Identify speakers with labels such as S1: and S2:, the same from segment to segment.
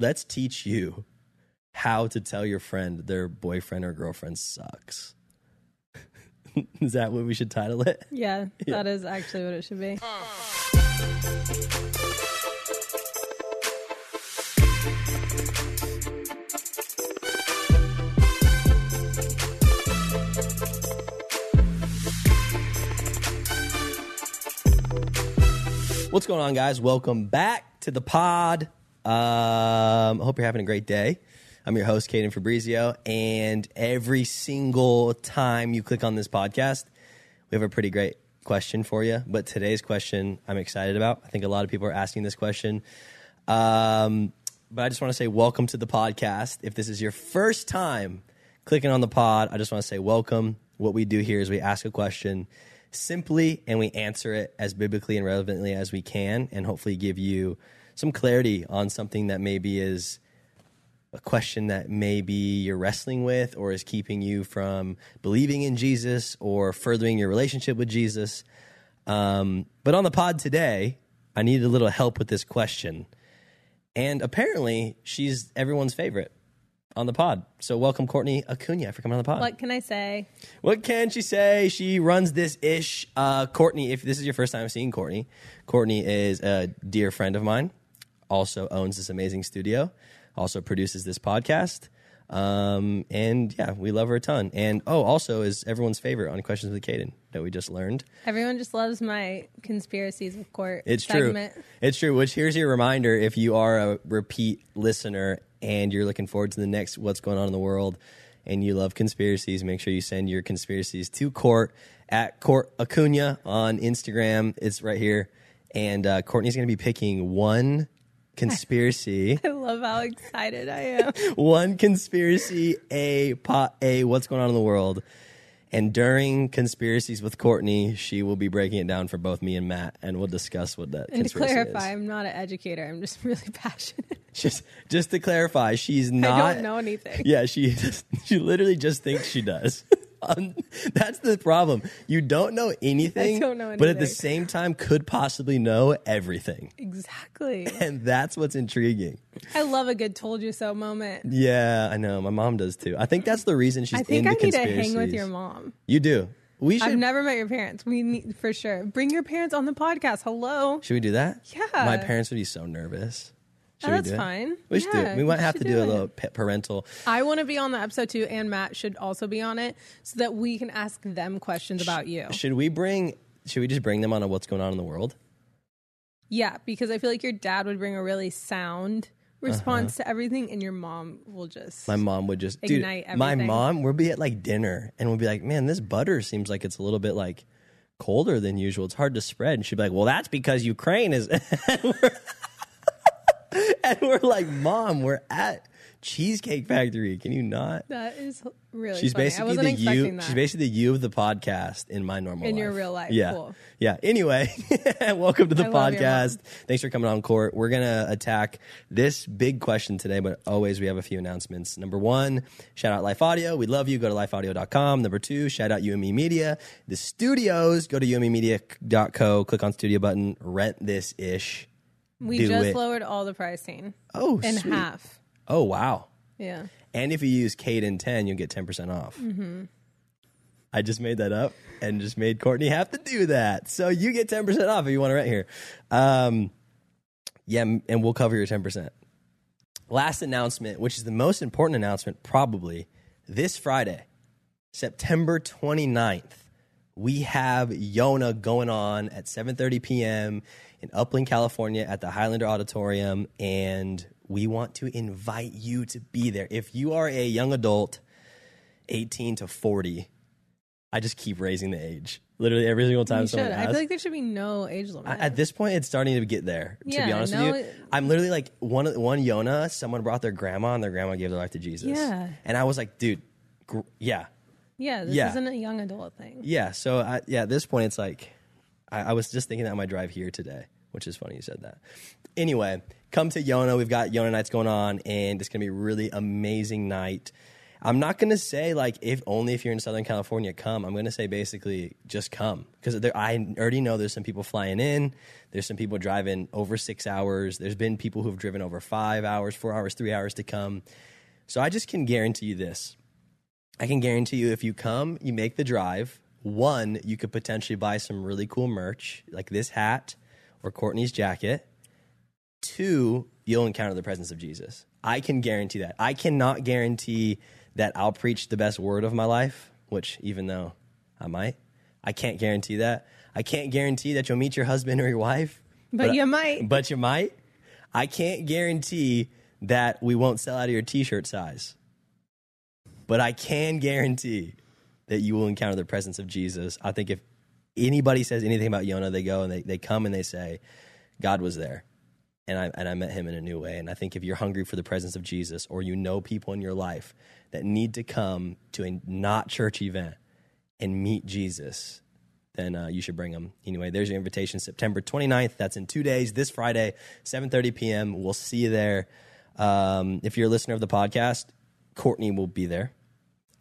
S1: let's teach you how to tell your friend their boyfriend or girlfriend sucks. is that what we should title it?
S2: Yeah, that is actually what it should be.
S1: What's going on, guys? Welcome back to the pod. Um, hope you're having a great day. I'm your host, Caden Fabrizio, and every single time you click on this podcast, we have a pretty great question for you. But today's question, I'm excited about. I think a lot of people are asking this question. Um, but I just want to say welcome to the podcast. If this is your first time clicking on the pod, I just want to say welcome. What we do here is we ask a question simply and we answer it as biblically and relevantly as we can, and hopefully give you some clarity on something that maybe is a question that maybe you're wrestling with or is keeping you from believing in Jesus or furthering your relationship with Jesus. Um, but on the pod today, I needed a little help with this question. And apparently, she's everyone's favorite on the pod. So, welcome, Courtney Acuna, for coming on the pod.
S2: What can I say?
S1: What can she say? She runs this ish. Uh, Courtney, if this is your first time seeing Courtney, Courtney is a dear friend of mine, also owns this amazing studio, also produces this podcast. Um, and yeah, we love her a ton. And oh, also is everyone's favorite on Questions with Caden that we just learned.
S2: Everyone just loves my conspiracies of court.
S1: It's
S2: segment.
S1: true. It's true. Which here's your reminder if you are a repeat listener and you're looking forward to the next what's going on in the world and you love conspiracies, make sure you send your conspiracies to court at Court Acuna on Instagram. It's right here. And uh, Courtney's going to be picking one conspiracy,
S2: I love how excited I am.
S1: one conspiracy, a pot, a what's going on in the world. And during conspiracies with Courtney, she will be breaking it down for both me and Matt, and we'll discuss what that
S2: and to clarify,
S1: is.
S2: I'm not an educator. I'm just really passionate.
S1: Just, just to clarify, she's not.
S2: I don't know anything.
S1: Yeah, she she literally just thinks she does. Um, that's the problem. You don't know anything,
S2: I don't know
S1: but at the same time could possibly know everything,
S2: Exactly.
S1: and that's what's intriguing.
S2: I love a good "told you so" moment.
S1: Yeah, I know. My mom does too. I think that's the reason she's
S2: I think I need to hang with your mom.
S1: You do. We should.
S2: I've never met your parents. We need for sure. Bring your parents on the podcast. Hello.
S1: should we do that?
S2: Yeah.
S1: My parents would be so nervous. Should
S2: Oh,
S1: we
S2: that's
S1: do it?
S2: fine.
S1: We should do it. We might
S2: we
S1: have to do,
S2: do
S1: a little pa- parental.
S2: I want to be on the episode too, and Matt should also be on it so that we can ask them questions about you.
S1: Should we bring? Should we just bring them on a what's going on in the world?
S2: Yeah, because I feel like your dad would bring a really sound response to everything, and your mom will just.
S1: Uh-huh. My mom would just dude.
S2: Ignite
S1: My mom, we'll be at like dinner and we'll be like, "Man, this butter seems like it's a little bit like colder than usual. It's hard to spread." And she'd be like, "Well, that's because Ukraine is." and, we're, like, "Mom, we're at Cheesecake Factory. Can you not?"
S2: that is really.
S1: She's
S2: funny.
S1: Basically the you.
S2: that.
S1: She's basically the you of the podcast in my normal
S2: In
S1: life.
S2: your real life.
S1: Yeah,
S2: Cool.
S1: yeah. Anyway, welcome to the
S2: I love your mom.
S1: podcast. Thanks for coming on court. We're gonna attack this big question today, but always we have a few announcements. Number one, shout out Life Audio. We love you. Go to lifeaudio.com. Number two, shout out UME Media. The studios. Go to umemedia.co. Click on studio button. Rent this ish.
S2: We
S1: do
S2: just
S1: it.
S2: lowered all the pricing
S1: Oh,
S2: in
S1: sweet.
S2: half.
S1: Oh wow.
S2: Yeah.
S1: And if you use Caden 10, you'll get 10% off.
S2: Mm-hmm.
S1: I just made that up and just made Courtney have to do that. So you get 10% off if you want to rent here. Um, yeah, and we'll cover your 10%. Last announcement, which is the most important announcement probably, this Friday, September 29th, we have Yona going on at 7:30 p.m. in Upland, California at the Highlander Auditorium and we want to invite you to be there. If you are a young adult 18 to 40, I just keep raising the age. Literally every single time
S2: You should.
S1: someone
S2: I feel like there should be no age limit.
S1: At this point, it's starting to get there. to be honest
S2: no,
S1: with you,
S2: it-
S1: I'm literally like one one Yona. Someone brought their grandma, and their grandma gave their life to Jesus.
S2: Yeah.
S1: and I was like, dude, gr- yeah,
S2: yeah, this
S1: yeah.
S2: isn't a young adult thing.
S1: yeah. So I, yeah, at this point, it's like I, I was just thinking that on my drive here today, which is funny you said that. Anyway, come to Yona. We've got Yona nights going on, and it's gonna be a really amazing night. I'm not going to say like if only if you're in Southern California, come. I'm going to say basically just come because I already know there's some people flying in. There's some people driving over six hours. There's been people who've driven over five hours, four hours, three hours to come. So I just can guarantee you this. I can guarantee you if you come, you make the drive. One, you could potentially buy some really cool merch like this hat or Courtney's jacket. Two, you'll encounter the presence of Jesus. I can guarantee that. I cannot guarantee that I'll preach the best word of my life, which even though I might, I can't guarantee that. I can't guarantee that you'll meet your husband or your wife.
S2: But, but you might.
S1: But you might. I can't guarantee that we won't sell out of your t shirt size. But I can guarantee that you will encounter the presence of Jesus. I think if anybody says anything about Yonah, they go and they, they come and they say, God was there. And I, and I met him in a new way. And I think if you're hungry for the presence of Jesus or you know people in your life that need to come to a not church event and meet Jesus, then uh, you should bring them. Anyway, there's your invitation, September 29th. That's in two days, this Friday, 7.30 p.m. We'll see you there. Um, if you're a listener of the podcast, Courtney will be there.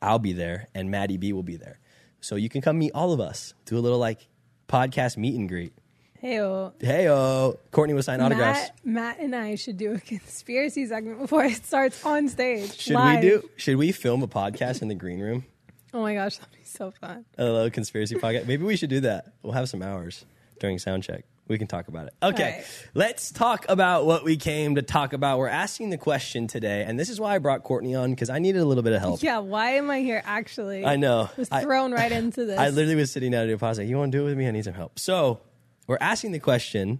S1: I'll be there, and Maddie B will be there. So you can come meet all of us, do a little like podcast meet and greet.
S2: Heyo.
S1: Heyo. Courtney will sign autographs.
S2: Matt, Matt and I should do a conspiracy segment before it starts on stage.
S1: Should
S2: live.
S1: we do? Should we film a podcast in the green room?
S2: Oh my gosh, that'd be so fun.
S1: A little conspiracy podcast. Maybe we should do that. We'll have some hours during sound check. We can talk about it. Okay, right. let's talk about what we came to talk about. We're asking the question today, and this is why I brought Courtney on because I needed a little bit of help.
S2: Yeah, why am I here actually?
S1: I know.
S2: Was thrown I, right into this.
S1: I literally was sitting down to do a pause. Like, you want to do it with me? I need some help. So we're asking the question: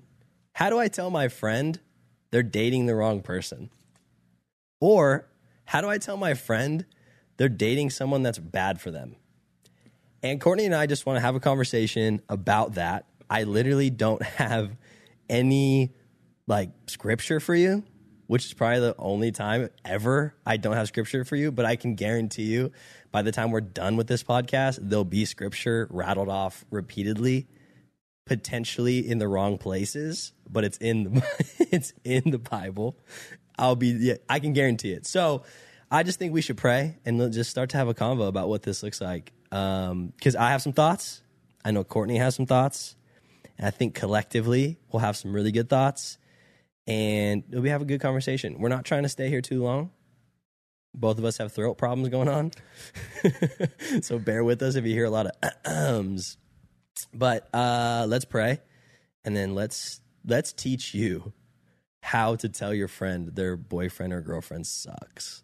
S1: How do I tell my friend they're dating the wrong person? Or how do I tell my friend they're dating someone that's bad for them? And Courtney and I just want to have a conversation about that I literally don't have any like scripture for you, which is probably the only time ever I don't have scripture for you. But I can guarantee you, by the time we're done with this podcast, there'll be scripture rattled off repeatedly, potentially in the wrong places, but it's in the it's in the Bible. I'll be yeah, I can guarantee it. So I just think we should pray and just start to have a convo about what this looks like. Because um, I have some thoughts. I know Courtney has some thoughts. And I think collectively we'll have some really good thoughts and we have a good conversation. We're not trying to stay here too long. Both of us have throat problems going on. so bear with us if you hear a lot of ums. But uh, let's pray and then let's let's teach you how to tell your friend their boyfriend or girlfriend sucks.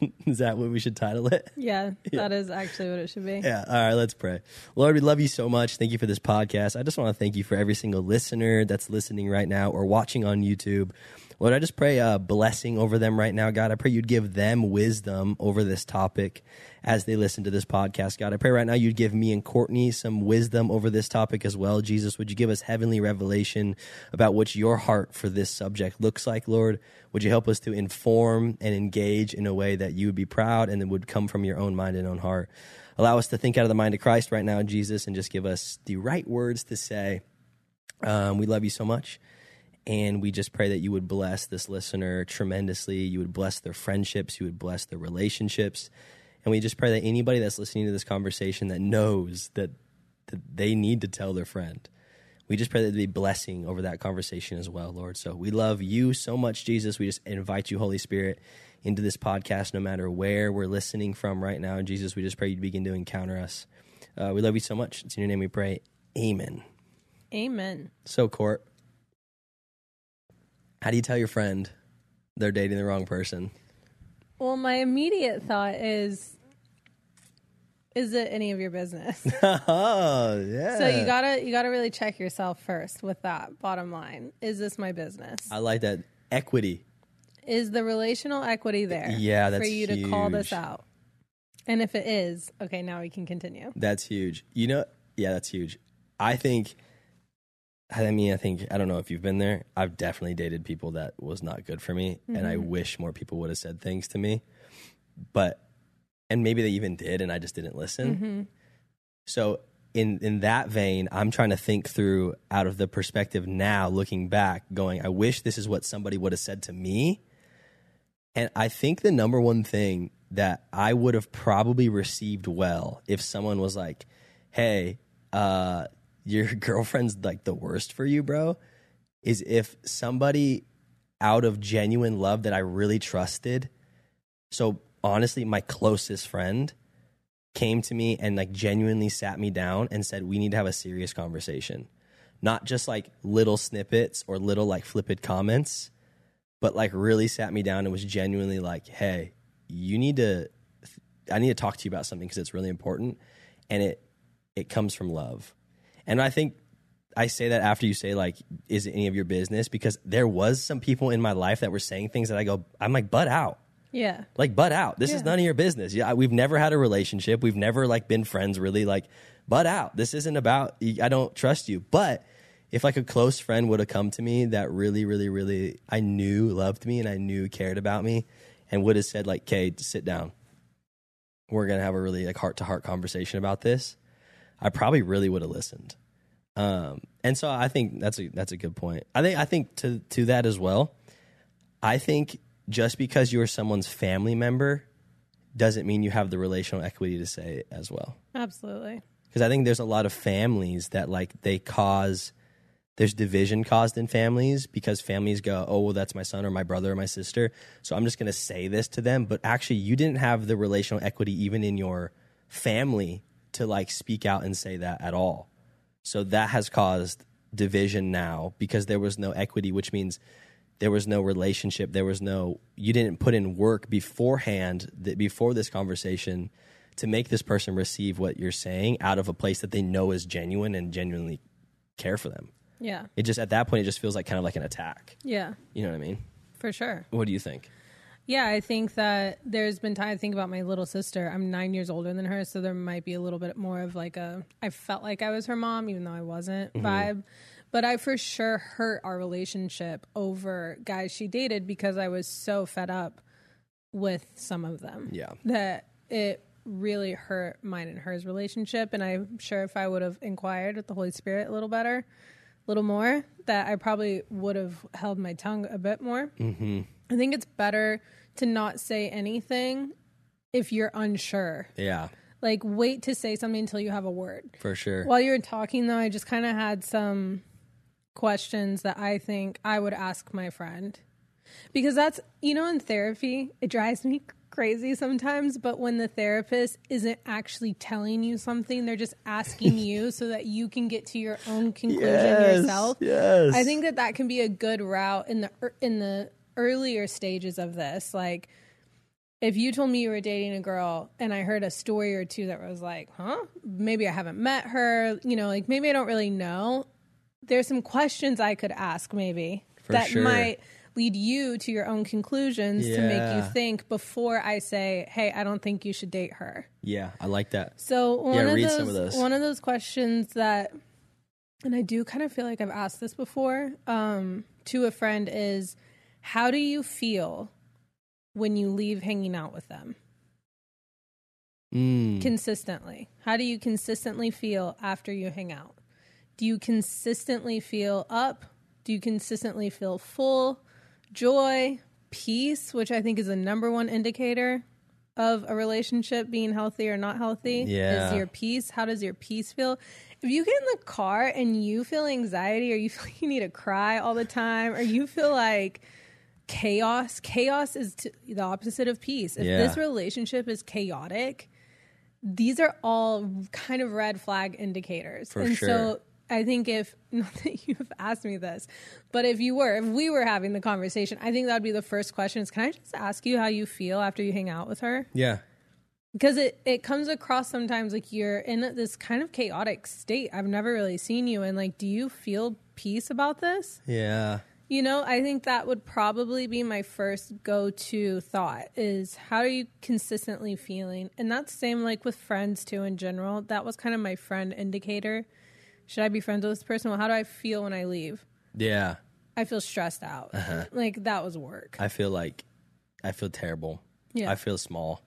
S1: is that what we should title it?
S2: Yeah, yeah, that is actually what it should be.
S1: Yeah. All right, let's pray. Lord, we love you so much. Thank you for this podcast. I just want to thank you for every single listener that's listening right now or watching on YouTube. Lord, I just pray a blessing over them right now, God. I pray you'd give them wisdom over this topic as they listen to this podcast, God. I pray right now you'd give me and Courtney some wisdom over this topic as well. Jesus, would you give us heavenly revelation about what your heart for this subject looks like, Lord? Would you help us to inform and engage in a way that you would be proud and that would come from your own mind and own heart? Allow us to think out of the mind of Christ right now, Jesus, and just give us the right words to say. Um, we love you so much. And we just pray that you would bless this listener tremendously. You would bless their friendships. You would bless their relationships. And we just pray that anybody that's listening to this conversation that knows that, that they need to tell their friend, we just pray that there be blessing over that conversation as well, Lord. So we love you so much, Jesus. We just invite you, Holy Spirit, into this podcast, no matter where we're listening from right now. And Jesus, we just pray you begin to encounter us. Uh, we love you so much. It's in your name we pray. Amen.
S2: Amen.
S1: So, Court, how do you tell your friend they're dating the wrong person?
S2: Well, my immediate thought is is it any of your business?
S1: oh, yeah.
S2: So you gotta you gotta really check yourself first with that bottom line. Is this my business?
S1: I like that equity.
S2: Is the relational equity there?
S1: Yeah, that's
S2: for you
S1: huge.
S2: to call this out. And if it is, okay, now we can continue.
S1: That's huge. You know, yeah, that's huge. I think I mean, I think I don't know if you've been there. I've definitely dated people that was not good for me, mm-hmm. and I mm-hmm. wish more people would have said things to me. But and maybe they even did, and I just didn't listen. Mm-hmm. So in in that vein, I'm trying to think through out of the perspective now, looking back, going, I wish this is what somebody would have said to me. And I think the number one thing that I would have probably received well if someone was like, "Hey, uh, your girlfriend's like the worst for you, bro." Is if somebody out of genuine love that I really trusted. So honestly, my closest friend came to me and like genuinely sat me down and said, "We need to have a serious conversation." Not just like little snippets or little like flippant comments, but like really sat me down and was genuinely like, "Hey, you need to I need to talk to you about something because it's really important and it it comes from love." And I think I say that after you say like, "Is it any of your business?" Because there was some people in my life that were saying things that I go, I'm like, "Butt out."
S2: Yeah.
S1: Like, butt out. This is none of your business. Yeah, we've never had a relationship. We've never like been friends really. Like, butt out. This isn't about. I don't trust you. But if like a close friend would have come to me that really, really, really I knew loved me and I knew cared about me, and would have said like, "Okay, sit down. We're gonna have a really like heart to heart conversation about this," I probably really would have listened. Um, and so I think that's a that's a good point. I think I think to to that as well. I think just because you're someone's family member doesn't mean you have the relational equity to say it as well.
S2: Absolutely.
S1: Because I think there's a lot of families that like they cause there's division caused in families because families go, oh well, that's my son or my brother or my sister, so I'm just going to say this to them. But actually, you didn't have the relational equity even in your family to like speak out and say that at all. So that has caused division now because there was no equity, which means there was no relationship. There was no, you didn't put in work beforehand, that before this conversation to make this person receive what you're saying out of a place that they know is genuine and genuinely care for them.
S2: Yeah.
S1: It just, at that point, it just feels like kind of like an attack.
S2: Yeah.
S1: You know what I mean?
S2: For sure.
S1: What do you think?
S2: Yeah, I think that there's been time I think about my little sister. I'm nine years older than her, so there might be a little bit more of like a I felt like I was her mom, even though I wasn't vibe. But I for sure hurt our relationship over guys she dated because I was so fed up with some of them.
S1: Yeah.
S2: That it really hurt mine and hers relationship. And I'm sure if I would have inquired with the Holy Spirit a little better, a little more, that I probably would have held my tongue a bit more.
S1: Mm-hmm.
S2: I think it's better to not say anything if you're unsure.
S1: Yeah,
S2: Like, wait to say something until you have a word.
S1: for sure.
S2: While you were talking, though, I just kind of had some questions that I think I would ask my friend. Because that's, you know, in therapy, it drives me crazy sometimes, but when the therapist isn't actually telling you something, they're just asking you so that you can get to your own conclusion yourself.
S1: Yes.
S2: I think that that can be a good route in the er, in the earlier stages of this. Like, if you told me you were dating a girl and I heard a story or two that was like, huh, maybe I haven't met her, you know, like maybe I don't really know. There's some questions I could ask maybe
S1: For
S2: that
S1: sure.
S2: might lead you to your own conclusions to make you think before I say, hey, I don't think you should date her.
S1: Yeah, I like that.
S2: So one
S1: Yeah,
S2: of those,
S1: of those.
S2: one of those questions that, and I do kind of feel like I've asked this before um, to a friend is, how do you feel when you leave hanging out with them
S1: Mm.
S2: consistently? How do you consistently feel after you hang out? Do you consistently feel up? Do you consistently feel full, joy, peace, which I think is the number one indicator of a relationship being healthy or not healthy?
S1: Yeah.
S2: Is your peace? How does your peace feel? If you get in the car and you feel anxiety or you feel like you need to cry all the time or you feel like chaos, chaos is t- the opposite of peace. If
S1: Yeah.
S2: this relationship is chaotic, these are all kind of red flag indicators.
S1: For
S2: and
S1: sure.
S2: so I think if not that you've asked me this, but if you were, if we were having the conversation, I think that would be the first question is can I just ask you how you feel after you hang out with her?
S1: Yeah,
S2: Because it, it comes across sometimes like you're in this kind of chaotic state. I've never really seen you and Like, do you feel peace about this?
S1: yeah,
S2: You know, I think that would probably be my first go to thought is how are you consistently feeling? And that's same like with friends too in general. That was kind of my friend indicator. Should I be friends with this person? Well, how do I feel when I leave?
S1: yeah.
S2: I feel stressed out.
S1: Uh-huh.
S2: Like that was work.
S1: I feel like I feel terrible.
S2: Yeah.
S1: I feel small.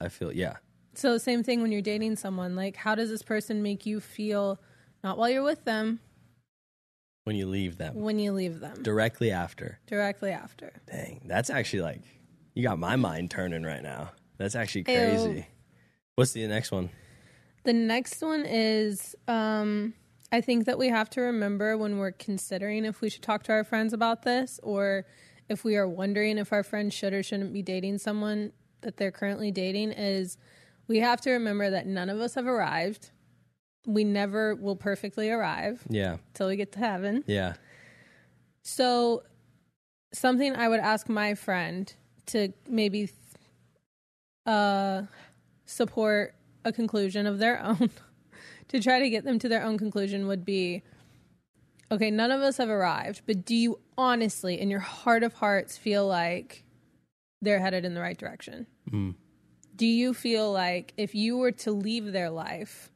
S1: I feel yeah.
S2: So same thing when you're dating someone. Like how does this person make you feel not while you're with them,
S1: When you leave them
S2: when you leave them
S1: directly after.
S2: directly after?
S1: Dang, that's actually like you got my mind turning right now. That's actually
S2: Ew.
S1: crazy. What's the next one?
S2: The next one is um, I think that we have to remember when we're considering if we should talk to our friends about this or if we are wondering if our friend should or shouldn't be dating someone that they're currently dating is we have to remember that none of us have arrived. We never will perfectly arrive
S1: Yeah.
S2: till we get to heaven.
S1: Yeah.
S2: So, something I would ask my friend to maybe uh, support a conclusion of their own, to try to get them to their own conclusion would be okay, none of us have arrived, but do you honestly, in your heart of hearts, feel like they're headed in the right direction? Do you feel like if you were to leave their life,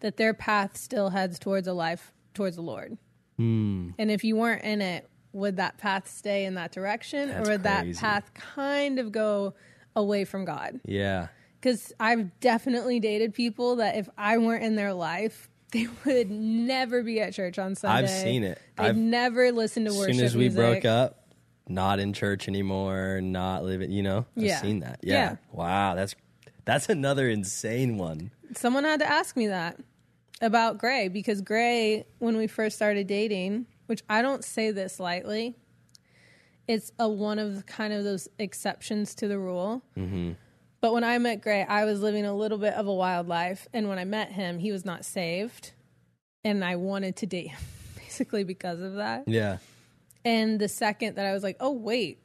S2: that their path still heads towards a life towards the Lord?
S1: Hmm.
S2: And if you weren't in it, would that path stay in that direction
S1: That's
S2: or would that path kind of go away from God?
S1: Yeah.
S2: Because I've definitely dated people that if I weren't in their life, they would never be at church on Sunday.
S1: I've seen it.
S2: They'd
S1: I've-
S2: never listened to worship.
S1: As soon as we
S2: music.
S1: broke up, not in church anymore, not living, you know? I've
S2: Yeah.
S1: seen that. Yeah.
S2: Yeah.
S1: Wow. That's that's another insane one.
S2: Someone had to ask me that about Gray because Gray, when we first started dating, which I don't say this lightly, it's a one of kind of those exceptions to the rule. Mm-hmm. But when I met Gray, I was living a little bit of a wild life, and when I met him, he was not saved, and I wanted to date him basically because of that.
S1: Yeah.
S2: And the second that I was like, oh, wait,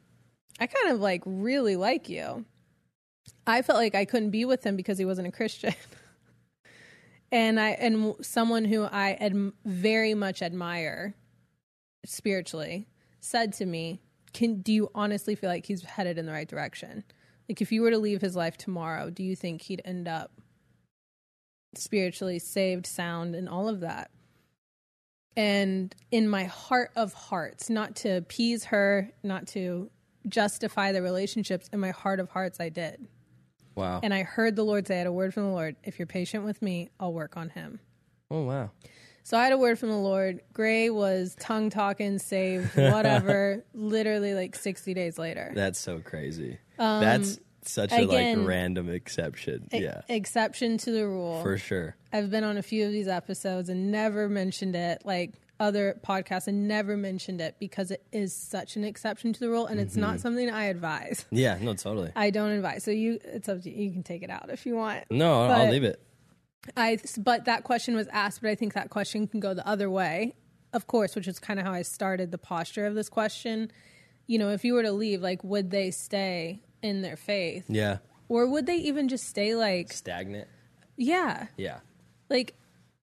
S2: I kind of like really like you, I felt like I couldn't be with him because he wasn't a Christian. and I, and someone who I very much admire spiritually said to me, can, do you honestly feel like he's headed in the right direction? Like if you were to leave his life tomorrow, do you think he'd end up spiritually saved, sound, and all of that? and in my heart of hearts, not to appease her, not to justify the relationships, in my heart of hearts, I did.
S1: Wow.
S2: And I heard the Lord say, I had a word from the Lord. If you're patient with me, I'll work on him.
S1: oh wow.
S2: So I had a word from the Lord. Gray was tongue talking, saved, whatever, literally like 60 days later.
S1: That's so crazy. That's such a
S2: Um,
S1: like random exception.
S2: E-
S1: yeah.
S2: Exception to the rule.
S1: For sure.
S2: I've been on a few of these episodes and never mentioned it, like other podcasts, and never mentioned it because it is such an exception to the rule, and it's
S1: Mm-hmm.
S2: not something I advise.
S1: Yeah, no, totally.
S2: I don't advise. So you, it's up to you. You can take it out if you want.
S1: No, I'll leave it.
S2: I, but that question was asked, but I think that question can go the other way, of course, which is kind of how I started the posture of this question. You know, if you were to leave, like, would they stay in their faith,
S1: Yeah.
S2: or would they even just stay like,
S1: Stagnant.
S2: yeah,
S1: Yeah.
S2: like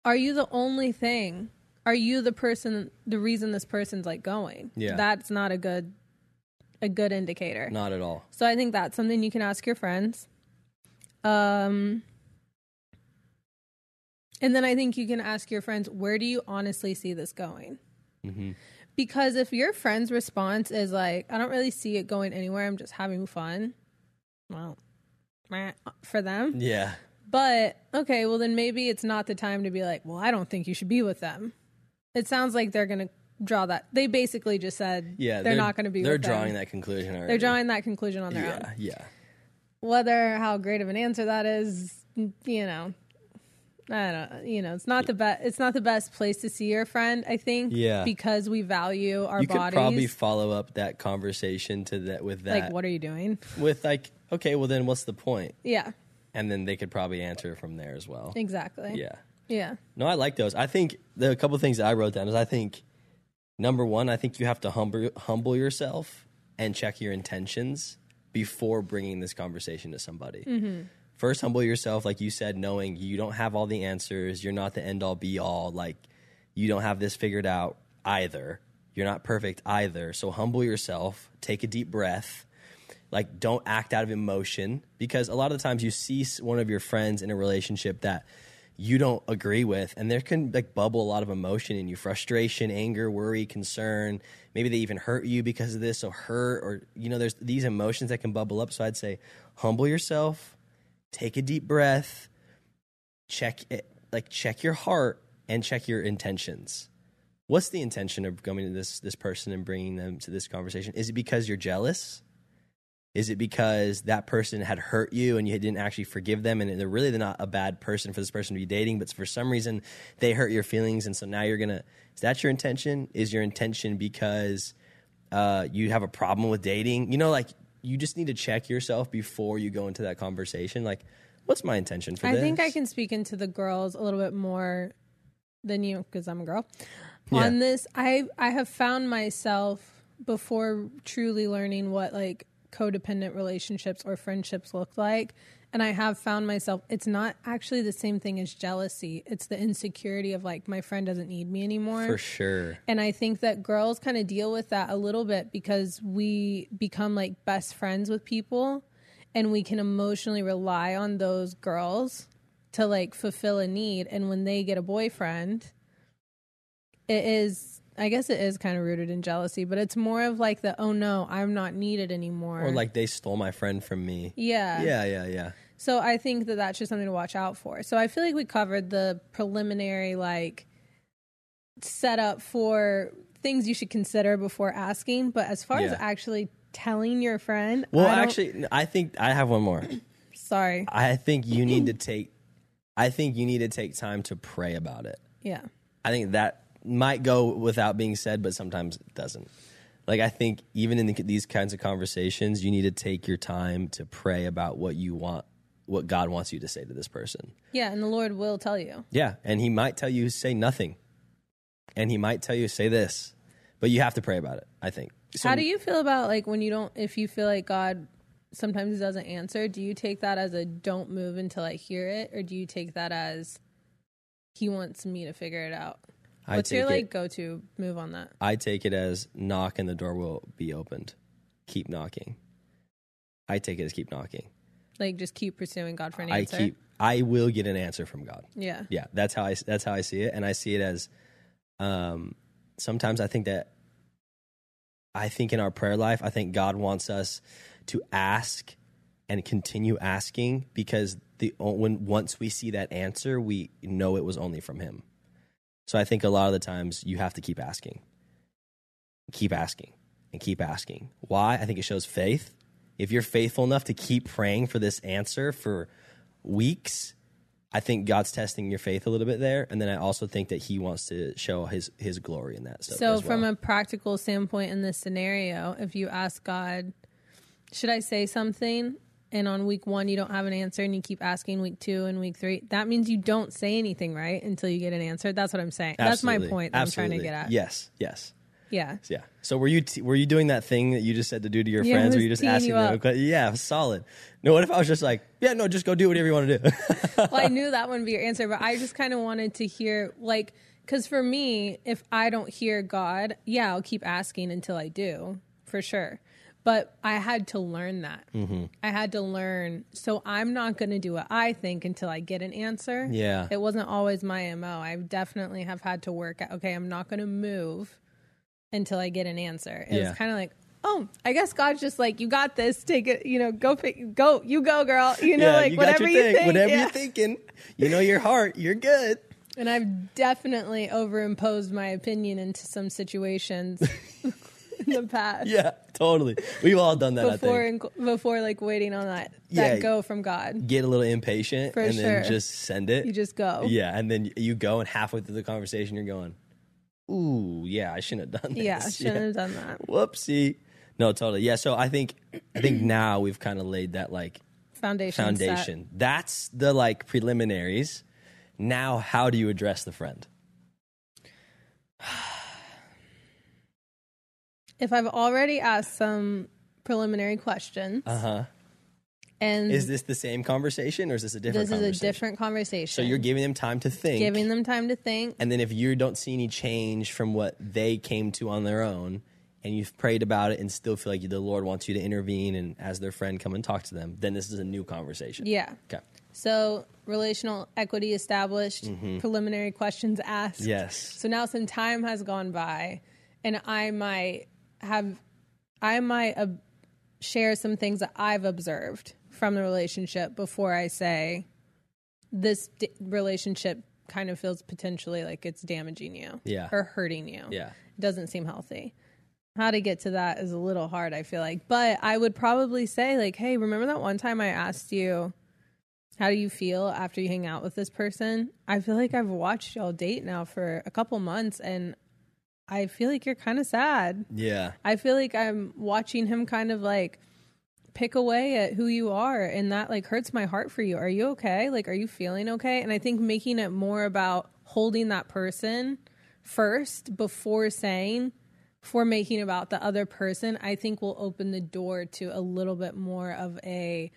S2: are you the only thing are you the person the reason this person's like going
S1: Yeah.
S2: that's not a good a good indicator
S1: Not at all.
S2: so i think that's something you can ask your friends um and then i think you can ask your friends where do you honestly see this going
S1: Mm-hmm.
S2: because if your friend's response is like i don't really see it going anywhere i'm just having fun well for them
S1: Yeah.
S2: but okay, well then maybe it's not the time to be like, well, I don't think you should be with them. It sounds like they're going to draw that. They basically just said
S1: Yeah.
S2: they're, not going to be.
S1: They're
S2: with them.
S1: drawing that conclusion already.
S2: They're drawing that conclusion on their
S1: Yeah.
S2: own.
S1: Yeah.
S2: Whether how great of an answer that is, you know, I don't. You know, it's not the best. It's not the best place to see your friend. I think.
S1: Yeah.
S2: Because we value our
S1: You could probably follow up that conversation to that with that
S2: like, what are you doing?
S1: with like, okay, well then what's the point?
S2: Yeah.
S1: And then they could probably answer from there as well.
S2: Exactly.
S1: Yeah.
S2: Yeah.
S1: No, I like those. I think the couple things that I wrote down is I think number one, I think you have to humble humble yourself and check your intentions before bringing this conversation to somebody.
S2: Mm-hmm.
S1: First, humble yourself, like you said, knowing you don't have all the answers. You're not the end all be all. Like you don't have this figured out either. You're not perfect either. So humble yourself. Take a deep breath like don't act out of emotion because a lot of the times you see one of your friends in a relationship that you don't agree with and there can like bubble a lot of emotion in you. Frustration anger worry concern. Maybe they even hurt you because of this or hurt or you know there's these emotions that can bubble up. So i'd say humble yourself take a deep breath check it like check your heart and check your intentions. What's the intention of coming to this this person and bringing them to this conversation? Is it because you're jealous Is it because that person had hurt you and you didn't actually forgive them and they're really not a bad person for this person to be dating, but for some reason they hurt your feelings and so now you're gonna is that your intention? Is your intention because uh, you have a problem with dating? You know, like you just need to check yourself before you go into that conversation. Like, what's my intention for
S2: I
S1: this?
S2: I think I can speak into the girls a little bit more than you because I'm a girl.
S1: Yeah.
S2: On this, I I have found myself before truly learning what like codependent relationships or friendships look like. And I have found myself, it's not actually the same thing as jealousy. It's the insecurity of like, my friend doesn't need me anymore.
S1: for sure.
S2: And I think that girls kind of deal with that a little bit because we become like best friends with people and we can emotionally rely on those girls to like fulfill a need. And when they get a boyfriend, it is, I guess it is kind of rooted in jealousy, but it's more of like the, oh no, I'm not needed anymore.
S1: Or like they stole my friend from me.
S2: yeah.
S1: Yeah, yeah, yeah.
S2: So I think that that's just something to watch out for. So I feel like we covered the preliminary like setup for things you should consider before asking. But as far as actually telling your friend,
S1: Well,
S2: I
S1: actually, I think I have one more.
S2: sorry,
S1: I think you need to take. I think you need to take time to pray about it.
S2: yeah,
S1: I think that might go without being said, but sometimes it doesn't. Like I think even in the, these kinds of conversations, you need to take your time to pray about what you want, what God wants you to say to this person.
S2: yeah, and the Lord will tell you.
S1: Yeah, and He might tell you say nothing, and He might tell you say this, but you have to pray about it. I think. So-
S2: How do you feel about like when you don't, if you feel like God sometimes doesn't answer, do you take that as a don't move until I hear it, or do you take that as He wants me to figure it out?
S1: I
S2: What's your
S1: take
S2: like go to move on that?
S1: I take it as knock and the door will be opened. Keep knocking. I take it as keep knocking.
S2: Like just keep pursuing God for an
S1: I
S2: answer.
S1: keep. I will get an answer from God.
S2: yeah.
S1: Yeah, that's how I that's how I see it, and I see it as. Um, sometimes I think that. I think in our prayer life, I think God wants us to ask and continue asking because the when once we see that answer, we know it was only from Him. So I think a lot of the times you have to keep asking, keep asking, and keep asking. Why? I think it shows faith. If you're faithful enough to keep praying for this answer for weeks, I think God's testing your faith a little bit there, and then I also think that He wants to show His His glory in that. So,
S2: So,
S1: as
S2: from a practical standpoint in this scenario, if you ask God, should I say something? And on week one, you don't have an answer, and you keep asking week two and week three, that means you don't say anything, right? Until you get an answer. That's what I'm saying. That's my point that I'm trying to get at.
S1: Yes, yes,
S2: Yeah.
S1: yeah. So were you t- were you doing that thing that you just said to do to your
S2: Yeah,
S1: friends? Were you just asking
S2: you
S1: them? Yeah, solid. No, what if I was just like, yeah, no, just go do whatever you want to do.
S2: well, I knew that wouldn't be your answer, but I just kind of wanted to hear, like, because for me, if I don't hear God, yeah, I'll keep asking until I do, for sure. But I had to learn that.
S1: Mm-hmm.
S2: I had to learn. So I'm not going to do what I think until I get an answer.
S1: Yeah.
S2: It wasn't always my MO. I definitely have had to work at, okay, I'm not going to move until I get an answer. It
S1: Yeah.
S2: was kind of like, oh, I guess God's just like, you got this. Take it, you know, go, pick, go, you go, girl. You know,
S1: yeah,
S2: like
S1: you
S2: whatever you think.
S1: Whatever
S2: yeah.
S1: you're thinking, you know your heart. You're good.
S2: And I've definitely overimposed my opinion into some situations in the past.
S1: Yeah, totally. We've all done that.
S2: Before, before like waiting on that that
S1: Yeah.
S2: go from God,
S1: Get a little impatient
S2: For
S1: and then
S2: sure.
S1: just send it.
S2: you just go.
S1: Yeah, and then you go, and halfway through the conversation, you're going, "Ooh, yeah, I shouldn't have done this."
S2: Yeah, I shouldn't have done that.
S1: Whoopsie. No, totally. Yeah. So I think, I think now we've kind of laid that like
S2: Foundation. set.
S1: foundation. That's the like preliminaries. Now, how do you address the friend?
S2: If I've already asked some preliminary questions,
S1: Uh huh.
S2: and
S1: Is this the same conversation or is this a different?
S2: this is a different conversation.
S1: So you're giving them time to think.
S2: giving them time to think.
S1: And then if you don't see any change from what they came to on their own, and you've prayed about it and still feel like the Lord wants you to intervene and as their friend come and talk to them, then this is a new conversation.
S2: Yeah.
S1: Okay.
S2: So relational equity established,
S1: Mm-hmm.
S2: preliminary questions asked.
S1: Yes.
S2: So now some time has gone by, and I might have, I might uh, share some things that I've observed from the relationship before I say this d- relationship kind of feels potentially like it's damaging you,
S1: Yeah.
S2: or hurting you.
S1: Yeah.
S2: It doesn't seem healthy. how to get to that is a little hard, I feel like. But I would probably say, like, hey, remember that one time I asked you, how do you feel after you hang out with this person? I feel like I've watched y'all date now for a couple months and I feel like you're kind of sad.
S1: Yeah.
S2: I feel like I'm watching him kind of like pick away at who you are and that like hurts my heart for you. Are you okay? Like are you feeling okay? And I think making it more about holding that person first before saying for making about the other person, I think will open the door to a little bit more of a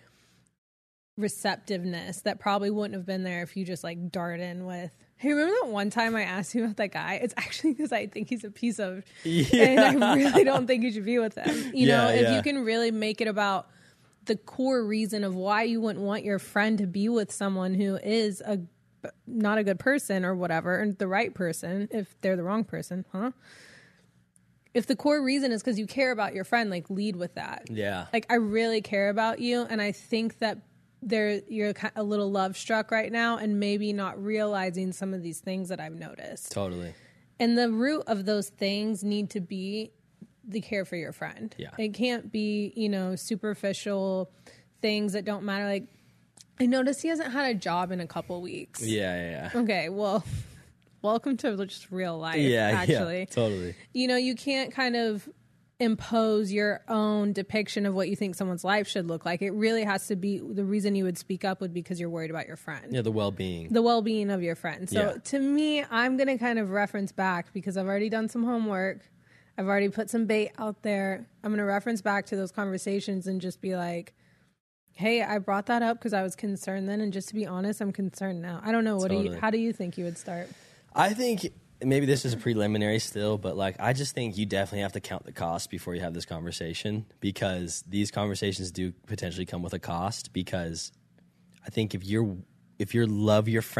S2: receptiveness that probably wouldn't have been there if you just like dart in with Hey, remember that one time I asked you about that guy? It's actually because I think he's a piece of,
S1: Yeah.
S2: and I really don't think you should be with him. You know, if
S1: yeah.
S2: you can really make it about the core reason of why you wouldn't want your friend to be with someone who is a not a good person or whatever, and the right person if they're the wrong person, huh? If the core reason is because you care about your friend, like lead with that
S1: Yeah.
S2: like I really care about you, and I think that there you're a little love struck right now, and maybe not realizing some of these things that I've noticed.
S1: Totally.
S2: And the root of those things need to be the care for your friend.
S1: Yeah.
S2: it can't be you know superficial things that don't matter. Like I noticed he hasn't had a job in a couple weeks.
S1: Yeah, yeah, yeah.
S2: Okay, well. Welcome to just real life.
S1: Yeah,
S2: actually,
S1: yeah, totally.
S2: you know, you can't kind of impose your own depiction of what you think someone's life should look like. It really has to be the reason you would speak up would be because you're worried about your friend.
S1: Yeah, the well-being.
S2: The well being of your friend. So
S1: Yeah.
S2: to me, I'm going to kind of reference back because I've already done some homework. I've already put some bait out there. I'm going to reference back to those conversations and just be like, hey, I brought that up because I was concerned then. And just to be honest, I'm concerned now. I don't know. What do you, how do you think you would start?
S1: I think maybe this is a preliminary still, but like I just think you definitely have to count the cost before you have this conversation because these conversations do potentially come with a cost because I think if you're if you love your friend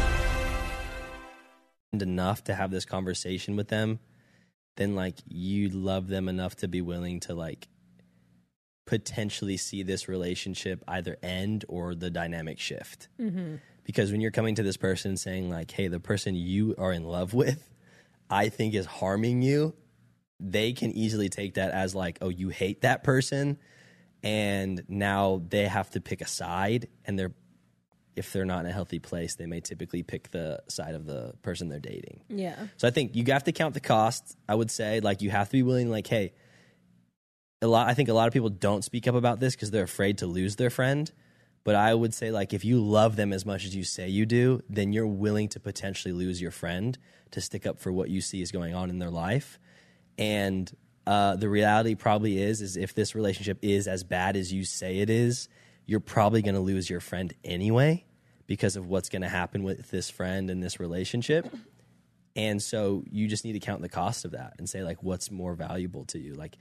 S1: enough to have this conversation with them, then like you love them enough to be willing to like potentially see this relationship either end or the dynamic shift. Mm-hmm. Because when you're coming to this person saying like, "Hey, the person you are in love with, I think is harming you," they can easily take that as like, "Oh, you hate that person." And now they have to pick a side, and they're if they're not in a healthy place, they may typically pick the side of the person they're dating.
S2: Yeah.
S1: So I think you have to count the cost. I would say like you have to be willing, like, hey, a lot. I think a lot of people don't speak up about this because they're afraid to lose their friend. But I would say like if you love them as much as you say you do, then you're willing to potentially lose your friend to stick up for what you see is going on in their life. And uh, the reality probably is is if this relationship is as bad as you say it is, you're probably going to lose your friend anyway because of what's going to happen with this friend and this relationship. And so you just need to count the cost of that and say like what's more valuable to you like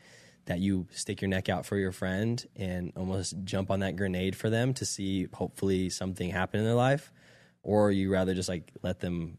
S1: that you stick your neck out for your friend and almost jump on that grenade for them to see hopefully something happen in their life or you rather just like let them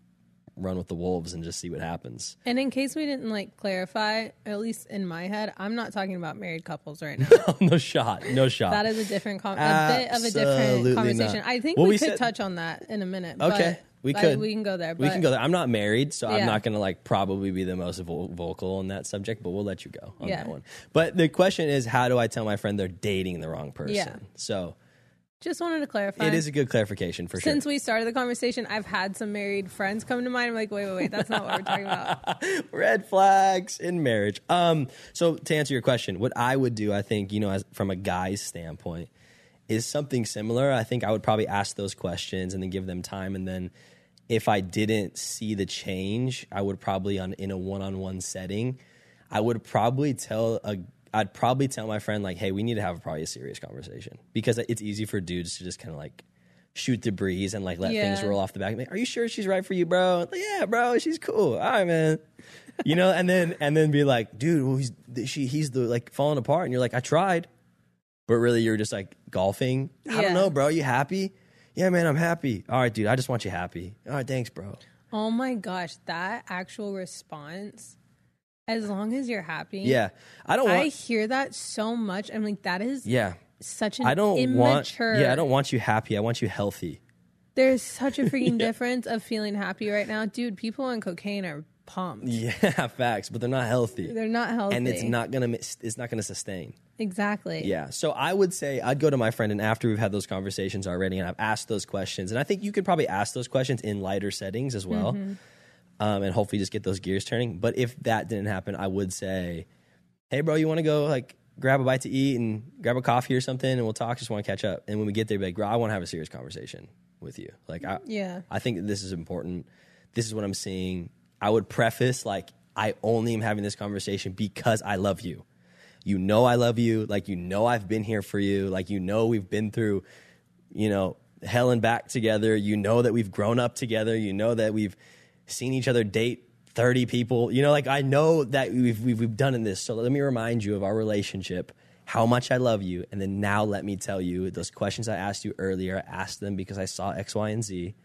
S1: run with the wolves and just see what happens.
S2: And in case we didn't like clarify, at least in my head, I'm not talking about married couples right now.
S1: no shot. No shot.
S2: that is a different, com- a bit of a different conversation.
S1: not.
S2: I think
S1: Well,
S2: we,
S1: we
S2: could
S1: said-
S2: touch on that in a minute.
S1: Okay, we
S2: I-
S1: could.
S2: we can go there.
S1: we can go there. I'm not married, so I'm not going to like probably be the most vo- vocal on that subject, but we'll let you go on
S2: Yeah.
S1: that one. But the question is, how do I tell my friend they're dating the wrong person?
S2: Yeah.
S1: So
S2: Just wanted to clarify.
S1: It is a good clarification for sure.
S2: Since we started the conversation, I've had some married friends come to mind. I'm like, wait, wait, wait, that's not what we're talking about.
S1: Red flags in marriage. Um, so to answer your question, what I would do, I think, you know, as from a guy's standpoint, is something similar. I think I would probably ask those questions and then give them time, and then if I didn't see the change, I would probably on in a one-on-one setting, I would probably tell a I'd probably tell my friend like, "Hey, we need to have probably a serious conversation," because it's easy for dudes to just kind of like shoot the breeze and like let things roll off the back. Like, Are you sure she's right for you, bro? Like, yeah, bro, she's cool. All right, man. You know, and then and then be like, dude, well, he's she he's the like falling apart, and you're like, I tried, but really you're just like golfing. I
S2: Yeah.
S1: don't know, bro. Are You happy? Yeah, man, I'm happy. All right, dude, I just want you happy. All right, thanks, bro.
S2: Oh my gosh, that actual response, as long as you're happy.
S1: Yeah, I don't
S2: I hear that so much. I'm like, that is
S1: yeah,
S2: such an
S1: I don't
S2: immature.
S1: want. Yeah, I don't want you happy. I want you healthy.
S2: There's such a freaking difference of feeling happy right now. Dude, people on cocaine are pumped.
S1: Yeah, facts, but they're not healthy.
S2: They're not healthy.
S1: and it's not gonna. It's not gonna sustain.
S2: Exactly.
S1: Yeah. So I would say I'd go to my friend, and after we've had those conversations already, and I've asked those questions, and I think you could probably ask those questions in lighter settings as well,
S2: Mm-hmm.
S1: Um, and hopefully just get those gears turning. But if that didn't happen, I would say, "Hey, bro, you want to go like grab a bite to eat and grab a coffee or something, and we'll talk. Just want to catch up. And when we get there, be like, bro, I want to have a serious conversation with you. Like, I,
S2: Yeah.
S1: I think this is important. This is what I'm seeing. I would preface like I only am having this conversation because I love you. You know I love you. Like you know I've been here for you. Like you know we've been through, you know, hell and back together. You know that we've grown up together. You know that we've seen each other date 30 people. You know, like I know that we've we've, we've done in this. So let me remind you of our relationship, how much I love you, and then now let me tell you those questions I asked you earlier. I asked them because I saw X, Y, and Z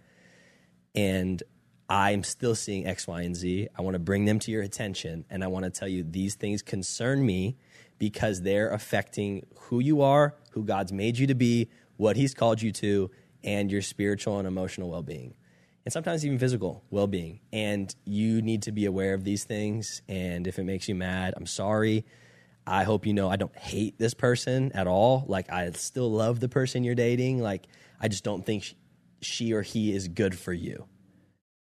S1: and I'm still seeing X, Y, and Z. I want to bring them to your attention, and I want to tell you these things concern me because they're affecting who you are, who God's made you to be, what He's called you to, and your spiritual and emotional well being. And sometimes even physical well being. And you need to be aware of these things. And if it makes you mad, I'm sorry. I hope you know I don't hate this person at all. Like, I still love the person you're dating. Like, I just don't think she or he is good for you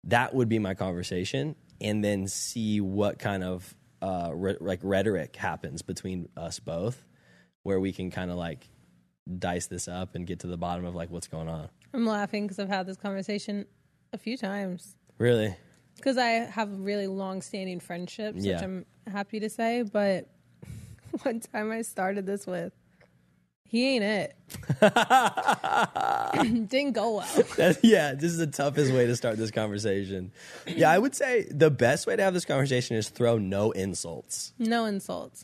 S1: that would be my conversation and then see what kind of uh, re- like rhetoric happens between us both where we can kind of like dice this up and get to the bottom of like what's going on
S2: I'm laughing because I've had this conversation a few times.
S1: really
S2: Because I have really long standing friendships,
S1: Yeah.
S2: which I'm happy to say. But one time I started this with, he ain't it. Didn't go well.
S1: That- yeah this is the toughest way to start this conversation yeah i would say the best way to have this conversation is throw no insults
S2: No insults.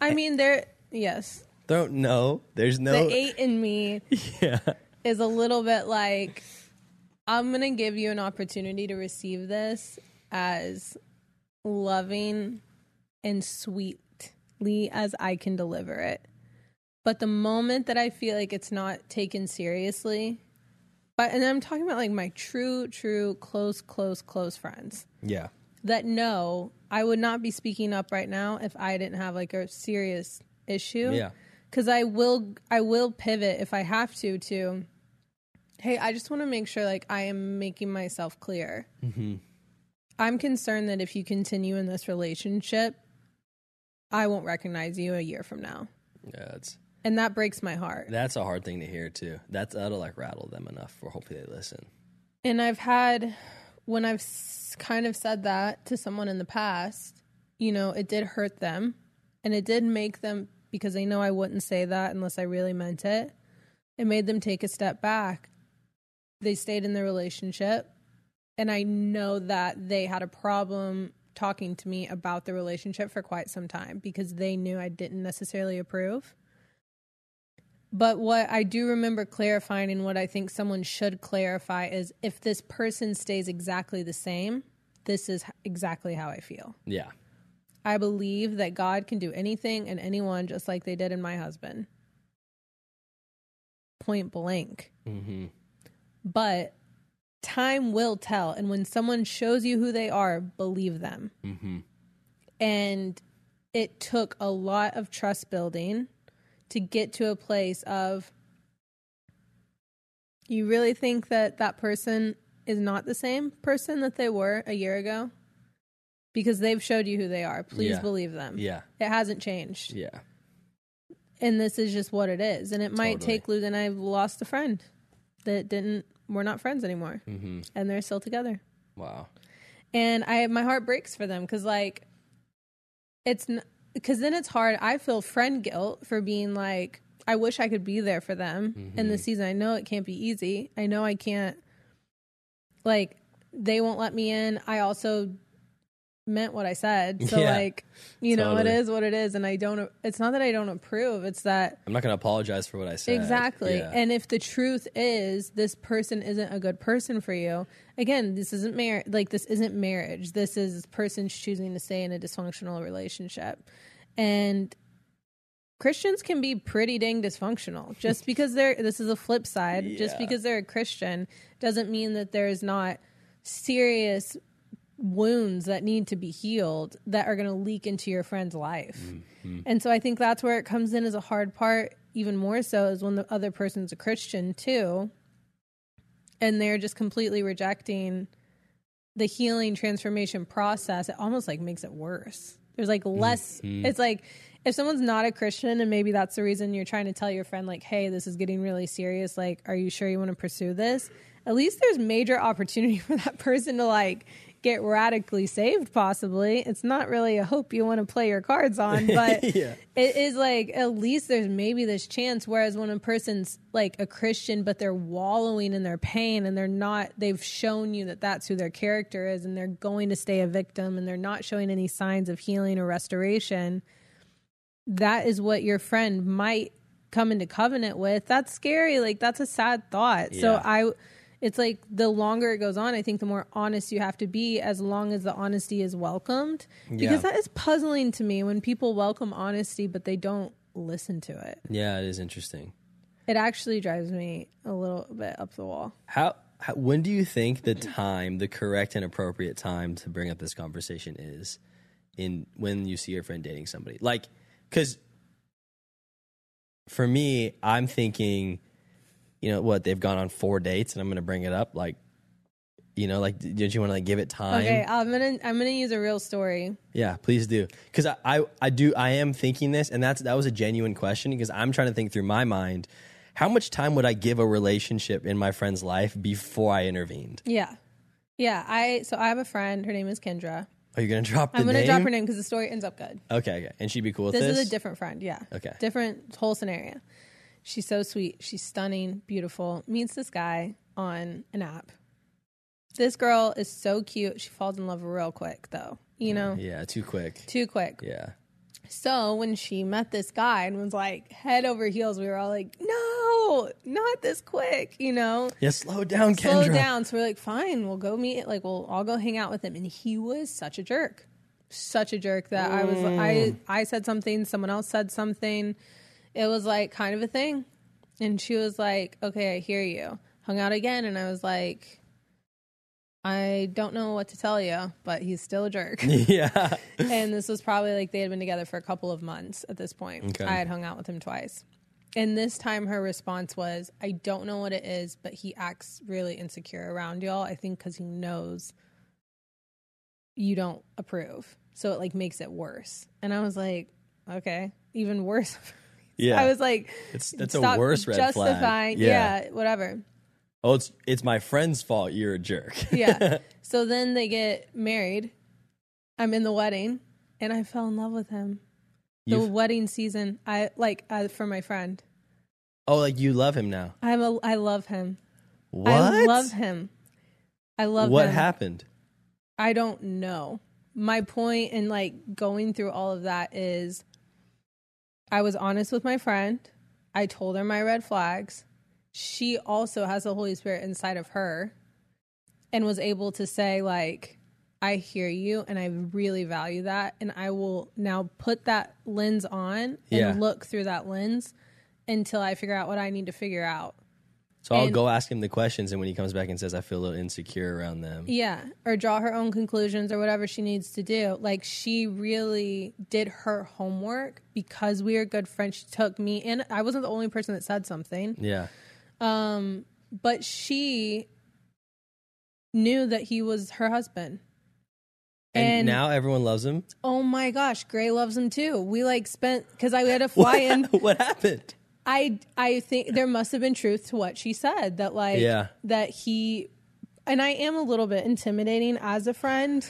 S2: I eh. mean, there, yes.
S1: throw no there's no
S2: The eight in me Yeah is a little bit like, I'm going to give you an opportunity to receive this as loving and sweetly as I can deliver it. But the moment that I feel like it's not taken seriously, but and I'm talking about like my true, true, close, close, close friends
S1: yeah
S2: that know I would not be speaking up right now if I didn't have like a serious issue.
S1: Yeah.
S2: Cuz I will I will pivot if I have to to hey, I just want to make sure like I am making myself clear. Mm-hmm. I'm concerned that if you continue in this relationship, I won't recognize you a year from now.
S1: yeah it's
S2: And that breaks my heart.
S1: that's a hard thing to hear too that's that'll like rattle them enough for hopefully they listen
S2: And I've had, when I've s- kind of said that to someone in the past, you know, it did hurt them. And it did make them, because they know I wouldn't say that unless I really meant it, it made them take a step back. They stayed in the relationship. And I know that they had a problem talking to me about the relationship for quite some time because they knew I didn't necessarily approve. But what I do remember clarifying and what I think someone should clarify is if this person stays exactly the same, this is exactly how I feel.
S1: yeah
S2: I believe that God can do anything and anyone just like they did in my husband. Point blank.
S1: mm-hmm.
S2: But time will tell. And when someone shows you who they are, believe them.
S1: Mm-hmm.
S2: And it took a lot of trust building to get to a place of You really think that that person is not the same person that they were a year ago? Because they've showed you who they are. Please
S1: Yeah.
S2: believe them.
S1: Yeah.
S2: It hasn't changed.
S1: Yeah.
S2: And this is just what it is. And it might
S1: Totally.
S2: take Luke and I've lost a friend that didn't, we're not friends anymore.
S1: Mm-hmm.
S2: And they're still together.
S1: Wow.
S2: and I my heart breaks for them because like it's because then it's hard. I feel friend guilt for being like I wish I could be there for them in the season. I know it can't be easy. I know I can't. Like they won't let me in. I also meant what I said. So
S1: Yeah,
S2: like you know it
S1: totally.
S2: is what it is, and I don't. It's not that I don't approve. It's that
S1: I'm not going to apologize for what I said.
S2: Exactly.
S1: Yeah.
S2: And if the truth is this person isn't a good person for you, again, this isn't marriage. Like this isn't marriage. This is this person's choosing to stay in a dysfunctional relationship. And Christians can be pretty dang dysfunctional. Just because they're this is a flip side. Just because they're a Christian doesn't mean that there's not serious wounds that need to be healed that are going to leak into your friend's life. Mm-hmm. And so I think that's where it comes in as a hard part, even more so, is when the other person's a Christian too. And they're just completely rejecting the healing transformation process. It almost like makes it worse. There's like mm-hmm. less, it's like if someone's not a Christian and maybe that's the reason you're trying to tell your friend, like, hey, this is getting really serious. Like, are you sure you want to pursue this? At least there's major opportunity for that person to like get radically saved, possibly. It's not really a hope you want to play your cards on, but
S1: Yeah.
S2: it is like at least there's maybe this chance. Whereas when a person's like a Christian, but they're wallowing in their pain and they're not, they've shown you that that's who their character is and they're going to stay a victim and they're not showing any signs of healing or restoration. That is what your friend might come into covenant with. That's scary. Like that's a sad thought. So I, it's like the longer it goes on, I think the more honest you have to be as long as the honesty is welcomed. Because that is puzzling to me when people welcome honesty, but they don't listen to it.
S1: yeah, it is interesting.
S2: It actually drives me a little bit up the wall.
S1: How, how when do you think the time, the correct and appropriate time to bring up this conversation is in when you see your friend dating somebody? Like cuz for me, I'm thinking you know what, they've gone on four dates and I'm going to bring it up like you know, like did you want to like give it time?
S2: Okay, I'm gonna I'm gonna use a real story.
S1: Yeah, please do. Because I, I, I do, I am thinking this, and that's that was a genuine question. Because I'm trying to think through my mind, how much time would I give a relationship in my friend's life before I intervened?
S2: Yeah, yeah. I so I have a friend. Her name is Kendra.
S1: Are you going to drop the
S2: I'm gonna
S1: name?
S2: drop her name because the story ends up good.
S1: Okay, okay, and she'd be cool with
S2: This
S1: this.
S2: is a different friend. Yeah.
S1: Okay.
S2: Different whole scenario. She's so sweet. She's stunning, beautiful. Meets this guy on an app. This girl is so cute. She falls in love real quick, though. You know,
S1: yeah, too quick.
S2: too quick.
S1: Yeah,
S2: So when she met this guy and was like head over heels, we were all like, "No, not this quick," you know.
S1: yeah. Slow down, Kendra.
S2: Slow down. So we're like, "Fine, we'll go meet. Like, we'll all go hang out with him." And he was such a jerk, such a jerk that I was. I mm. I said something, someone else said something. It was like kind of a thing, and she was like, "Okay, I hear you." Hung out again, and I was like. I don't know what to tell you, but he's still a jerk
S1: yeah,
S2: and this was probably like they had been together for a couple of months at this point.
S1: Okay.
S2: I had hung out with him twice. And this time her response was, I don't know what it is, but he acts really insecure around y'all. I think because he knows you don't approve. So it like makes it worse. And I was like, okay, even worse.
S1: yeah.
S2: I was like,
S1: it's that's a worse red
S2: justifying.
S1: flag.
S2: Yeah. whatever.
S1: Oh, it's it's my friend's fault. You're a jerk.
S2: Yeah. so then they get married. I'm in the wedding and I fell in love with him. The
S1: You've-
S2: wedding season, I like uh, for my friend.
S1: oh, like you love him now.
S2: I'm a, I love him.
S1: What?
S2: I love him. I love him.
S1: what
S2: him.
S1: happened?
S2: I don't know. My point in like going through all of that is I was honest with my friend. I told her my red flags. She also has the Holy Spirit inside of her and was able to say like I hear you and I really value that and I will now put that lens on and
S1: Yeah.
S2: look through that lens until I figure out what I need to figure out.
S1: So I'll
S2: And-
S1: go ask him the questions, and when he comes back and says I feel a little insecure around them,
S2: Yeah, or draw her own conclusions or whatever she needs to do. Like she really did her homework because we are good friends. She took me and I wasn't the only person that said something.
S1: yeah, um,
S2: but she knew that he was her husband.
S1: And,
S2: And-
S1: now everyone loves him.
S2: Oh my gosh, Gray loves him too. We like spent because I had to fly in.
S1: what happened?
S2: I I think there must have been truth to what she said that like
S1: Yeah.
S2: that he and I am a little bit intimidating as a friend.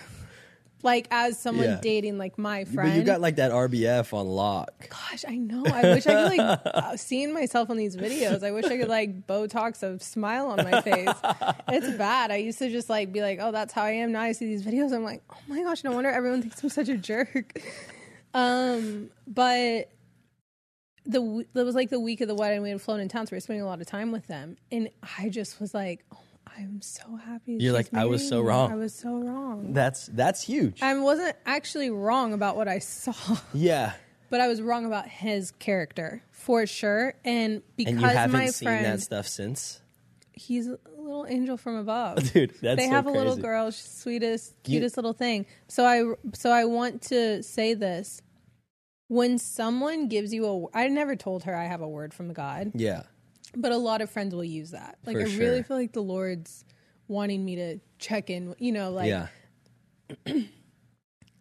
S2: Like as someone
S1: Yeah.
S2: dating like my friend.
S1: But you got like that RBF on lock.
S2: Gosh, I know. I wish I could like uh, seeing myself on these videos. I wish I could like Botox a smile on my face. It's bad. I used to just like be like, oh, that's how I am. Now I see these videos. I'm like, oh my gosh, no wonder everyone thinks I'm such a jerk. Um, but the it was like the week of the wedding. We had flown in town, so we were spending a lot of time with them, and I just was like, oh, I'm so happy.
S1: You're like, I was so
S2: me.
S1: wrong.
S2: I was so wrong.
S1: That's that's huge.
S2: I wasn't actually wrong about what I saw.
S1: yeah.
S2: but I was wrong about his character for sure. And because
S1: And you haven't
S2: my
S1: seen
S2: friend,
S1: that stuff since,
S2: he's a little angel from above.
S1: dude. That's
S2: they
S1: so
S2: have a little girl, she's sweetest,
S1: You-
S2: cutest little thing. So I, so I want to say this: when someone gives you a, I never told her I have a word from God,
S1: Yeah.
S2: but a lot of friends will use that. Like
S1: For
S2: I
S1: sure.
S2: really feel like the Lord's wanting me to check in. You know, like
S1: yeah.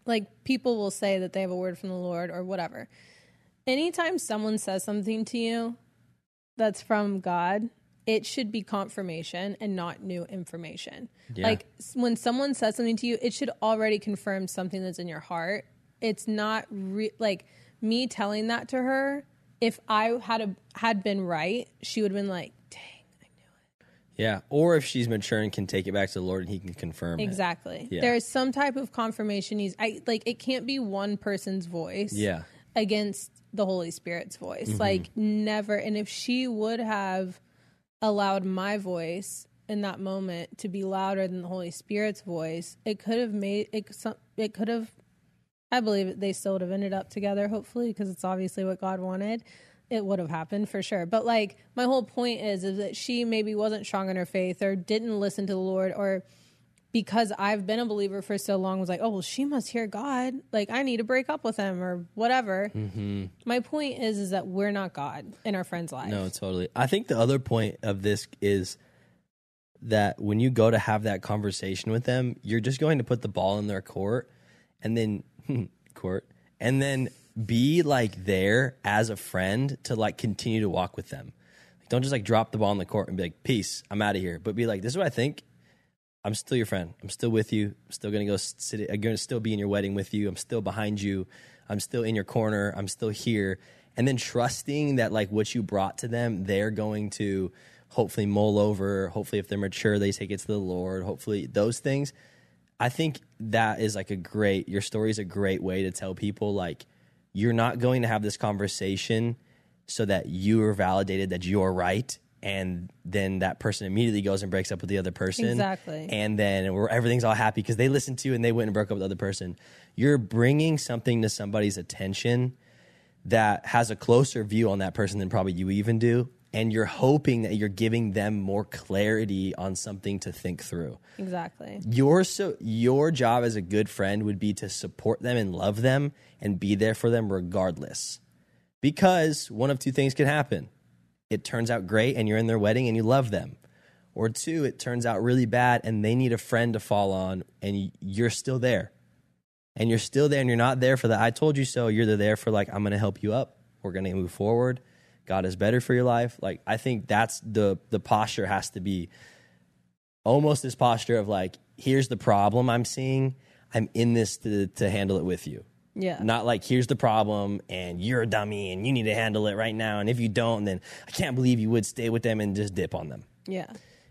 S2: like people will say that they have a word from the Lord or whatever. Anytime someone says something to you that's from God, it should be confirmation and not new information.
S1: Yeah.
S2: Like when someone says something to you, it should already confirm something that's in your heart. It's not re- like me telling that to her. If I had a, had been right, she would have been like, "Dang, I knew it."
S1: Yeah. Or if she's mature and can take it back to the Lord and he can confirm it.
S2: Exactly.
S1: Yeah.
S2: There is some type of confirmation. He's I like it can't be one person's voice.
S1: Yeah.
S2: Against the Holy Spirit's voice.
S1: Mm-hmm.
S2: Like never. And if she would have allowed my voice in that moment to be louder than the Holy Spirit's voice, it could have made it. It could have. I believe they still would have ended up together. Hopefully, because it's obviously what God wanted. It would have happened for sure. But like my whole point is, is that she maybe wasn't strong in her faith or didn't listen to the Lord or because I've been a believer for so long, was like, oh, well, she must hear God. Like, I need to break up with him or whatever.
S1: Mm-hmm.
S2: My point is, is that we're not God in our friend's life.
S1: No, totally. I think the other point of this is that when you go to have that conversation with them, you're just going to put the ball in their court and then court and then be like there as a friend to like continue to walk with them. Like, don't just like drop the ball in the court and be like, "Peace, I'm out of here." But be like, "This is what I think. I'm still your friend. I'm still with you. I'm still gonna go sit. I'm gonna still be in your wedding with you. I'm still behind you. I'm still in your corner. I'm still here. And then trusting that like what you brought to them, they're going to hopefully mull over. Hopefully, if they're mature, they take it to the Lord. Hopefully, those things. I think that is like a great. Your story is a great way to tell people like you're not going to have this conversation so that you are validated that you're right and then that person immediately goes and breaks up with the other person
S2: Exactly.
S1: and then where everything's all happy because they listened to you and they went and broke up with the other person you're bringing something to somebody's attention that has a closer view on that person than probably you even do and you're hoping that you're giving them more clarity on something to think through.
S2: Exactly.
S1: your so your job as a good friend would be to support them and love them and be there for them regardless. Because one of two things can happen. It turns out great and you're in their wedding and you love them. Or two it turns out really bad and they need a friend to fall on and you're still there. And you're still there and you're not there for the i told you so. You're there for like i'm gonna help you up. We're gonna move forward god is better for your life like i think that's the the posture has to be almost this posture of like, here's the problem I'm seeing. I'm in this to, to handle it with you.
S2: Yeah.
S1: Not like, here's the problem and you're a dummy and you need to handle it right now. And if you don't, then I can't believe you would stay with them and just dip on them.
S2: Yeah.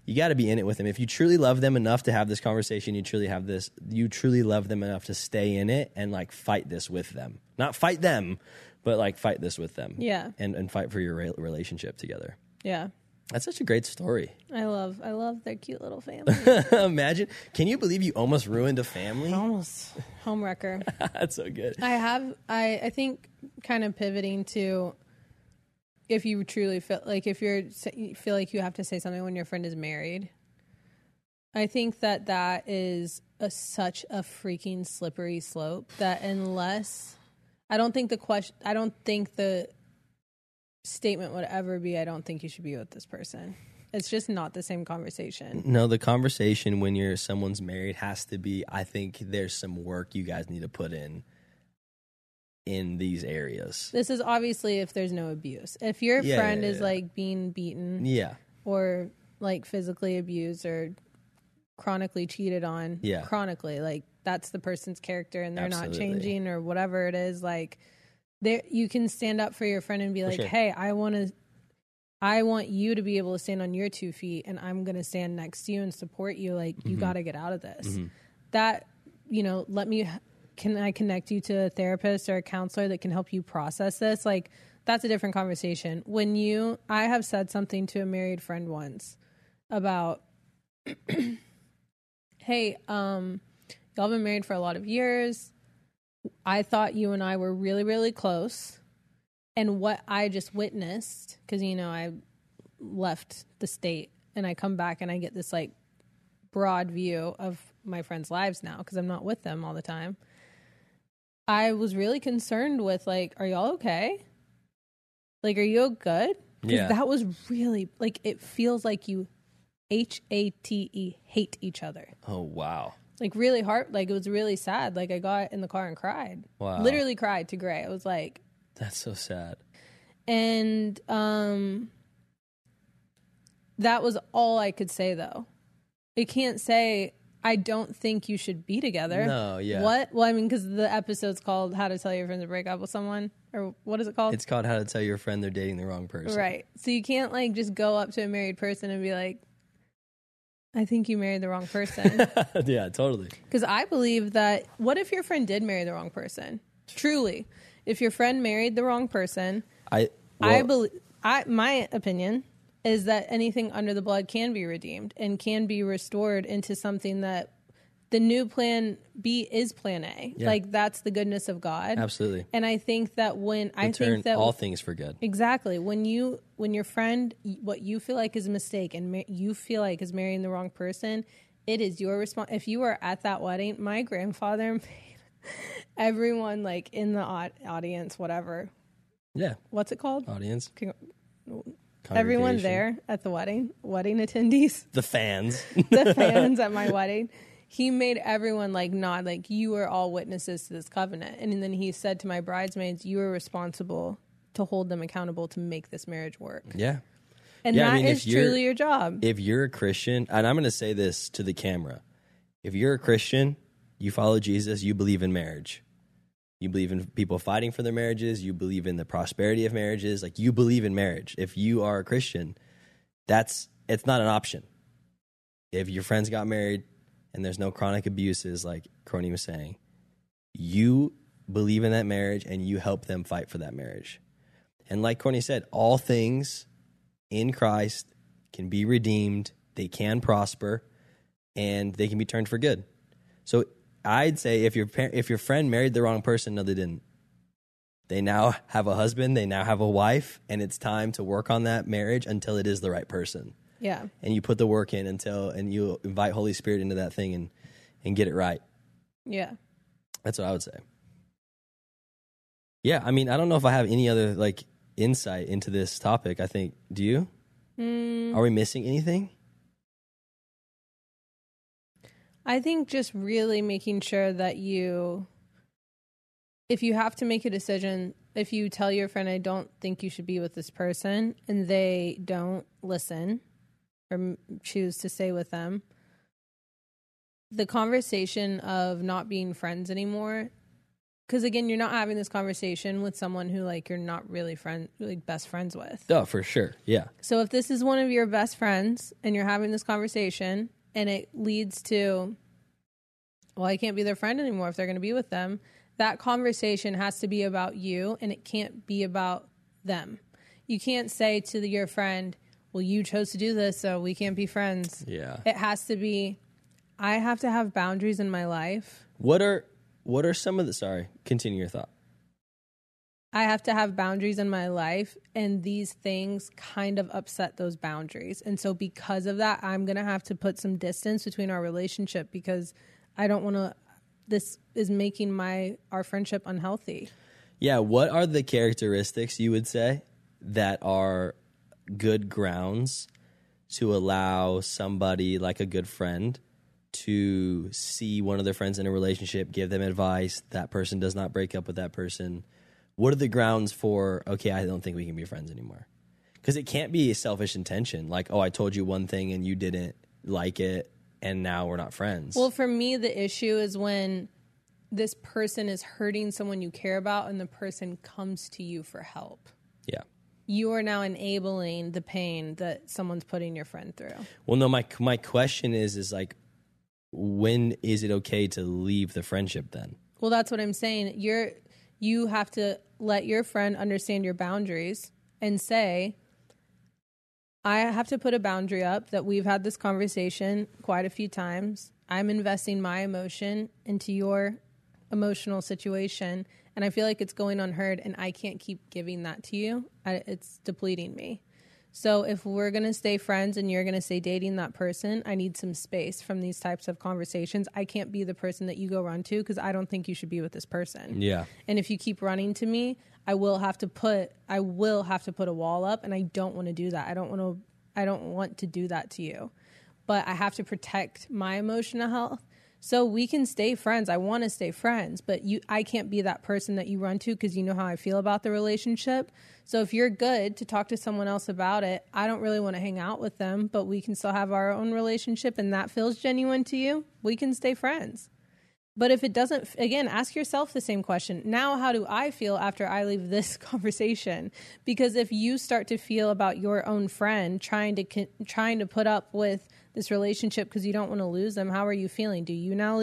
S1: You got to be in it with them. If you truly love them enough to have this conversation, you truly have this, you truly love them enough to stay in it and like fight this with them. Not fight them, but like fight this with them.
S2: Yeah.
S1: And, and fight for your re- relationship together.
S2: Yeah.
S1: That's such a great story.
S2: I love I love their cute little family.
S1: Imagine. Can you believe you almost ruined a family?
S2: Almost homewrecker.
S1: That's so good.
S2: I have I I think kind of pivoting to if you truly feel like if you're you feel like you have to say something when your friend is married. I think that that is a such a freaking slippery slope that unless I don't think the question I don't think the statement would ever be I don't think you should be with this person. It's just not the same conversation.
S1: No, the conversation when you're someone's married has to be. I think there's some work you guys need to put in in these areas.
S2: This is obviously if there's no abuse. If your
S1: Yeah,
S2: friend
S1: yeah,
S2: is
S1: yeah.
S2: like being beaten
S1: Yeah,
S2: or like physically abused or chronically cheated on,
S1: Yeah.
S2: chronically, like that's the person's character and they're
S1: Absolutely.
S2: not changing or whatever it is, like there you can stand up for your friend and be like,
S1: sure.
S2: "Hey, I want to I want you to be able to stand on your two feet and I'm going to stand next to you and support you like you
S1: Mm-hmm.
S2: got to get out of this." That, you know, let me can I connect you to a therapist or a counselor that can help you process this? Like that's a different conversation. When you I have said something to a married friend once about hey, um y'all been married for a lot of years. I thought you and I were really really close. And what I just witnessed cuz you know I left the state and I come back and I get this like broad view of my friends' lives now because I'm not with them all the time. I was really concerned with like, are y'all okay? Like, are you good?
S1: Yeah.
S2: that was really like it feels like you H A T E hate each other.
S1: Oh wow.
S2: Like really hard. Like it was really sad. Like I got in the car and cried.
S1: Wow.
S2: Literally cried to Gray. I was like,
S1: That's so sad.
S2: and um that was all I could say though. It can't say I don't think you should be together.
S1: No, yeah.
S2: What? Well, I mean, because the episode's called "How to Tell Your Friend to Break Up with Someone," or what is it called?
S1: It's called how to tell your friend they're dating the wrong person.
S2: right. So you can't like just go up to a married person and be like, "I think you married the wrong person."
S1: yeah, totally.
S2: Because I believe that what if your friend did marry the wrong person? Truly, if your friend married the wrong person,
S1: I
S2: I believe. I my opinion is that anything under the blood can be redeemed and can be restored into something that the new plan B is plan A.
S1: Yeah.
S2: Like that's the goodness of God.
S1: absolutely.
S2: And I think that when I think that
S1: all things for good.
S2: Exactly. When you when your friend what you feel like is a mistake and ma- you feel like is marrying the wrong person, it is your response. If you were at that wedding, my grandfather made everyone like in the au- audience, whatever.
S1: Yeah,
S2: What's it called?
S1: audience.
S2: Con- Everyone there at the wedding, wedding attendees,
S1: The fans.
S2: the fans at my wedding. He made everyone like nod, like you are all witnesses to this covenant. And then he said to my bridesmaids, "You are responsible to hold them accountable to make this marriage work."
S1: yeah.
S2: And
S1: Yeah, I mean,
S2: is truly your job.
S1: if you're a Christian, and I'm going to say this to the camera if you're a Christian, you follow Jesus, you believe in marriage. You believe in people fighting for their marriages, you believe in the prosperity of marriages, like you believe in marriage. If you are a Christian, that's it's not an option. If your friends got married and there's no chronic abuses, like Courtney was saying, you believe in that marriage and you help them fight for that marriage. And like Courtney said, all things in Christ can be redeemed, they can prosper, and they can be turned for good. So I'd say if your par- if your friend married the wrong person, no, they didn't. They now have a husband, they now have a wife, and it's time to work on that marriage until it is the right person.
S2: Yeah.
S1: And you put the work in until, and you invite Holy Spirit into that thing and and get it right.
S2: Yeah.
S1: That's what I would say. Yeah, I mean, I don't know if I have any other like insight into this topic. I think, do you?
S2: Mm,
S1: Are we missing anything?
S2: I think just really making sure that you, if you have to make a decision, if you tell your friend, I don't think you should be with this person, and they don't listen or choose to stay with them, the conversation of not being friends anymore. Because again, you're not having this conversation with someone who like you're not really friend, like best friends with.
S1: Oh, for sure. Yeah.
S2: So if this is one of your best friends and you're having this conversation and it leads to, well, I can't be their friend anymore if they're going to be with them, that conversation has to be about you and it can't be about them. You can't say to your friend, well, you chose to do this, so we can't be friends.
S1: Yeah.
S2: It has to be, I have to have boundaries in my life.
S1: What are what are some of the sorry, continue your thought.
S2: I have to have boundaries in my life, and these things kind of upset those boundaries. And so, because of that, I'm going to have to put some distance between our relationship because I don't want to. This is making my our friendship unhealthy.
S1: Yeah, what are the characteristics you would say that are good grounds to allow somebody like a good friend to see one of their friends in a relationship, give them advice, that person does not break up with that person. What are the grounds for, okay, I don't think we can be friends anymore? Because it can't be a selfish intention. Like, oh, I told you one thing and you didn't like it, and now we're not friends.
S2: Well, for me, the issue is when this person is hurting someone you care about and the person comes to you for help.
S1: yeah.
S2: You are now enabling the pain that someone's putting your friend through.
S1: Well, no, my my question is is like, when is it okay to leave the friendship? Then,
S2: Well, that's what I'm saying. You're you have to let your friend understand your boundaries and say I have to put a boundary up that we've had this conversation quite a few times. I'm investing my emotion into your emotional situation and I feel like it's going unheard and I can't keep giving that to you. I, it's depleting me. So if we're going to stay friends and you're going to stay dating that person, I need some space from these types of conversations. I can't be the person that you go run to because I don't think you should be with this person.
S1: yeah,
S2: And if you keep running to me, I will have to put I will have to put a wall up and I don't want to do that. I don't want to I don't want to do that to you. But I have to protect my emotional health. So we can stay friends. I want to stay friends, but you I can't be that person that you run to cuz you know how I feel about the relationship. So if you're good to talk to someone else about it, I don't really want to hang out with them, but we can still have our own relationship and that feels genuine to you. We can stay friends. But if it doesn't, again, ask yourself the same question. Now, how do I feel after I leave this conversation? Because if you start to feel about your own friend trying to trying to put up with this relationship because you don't want to lose them, how are you feeling? Do you now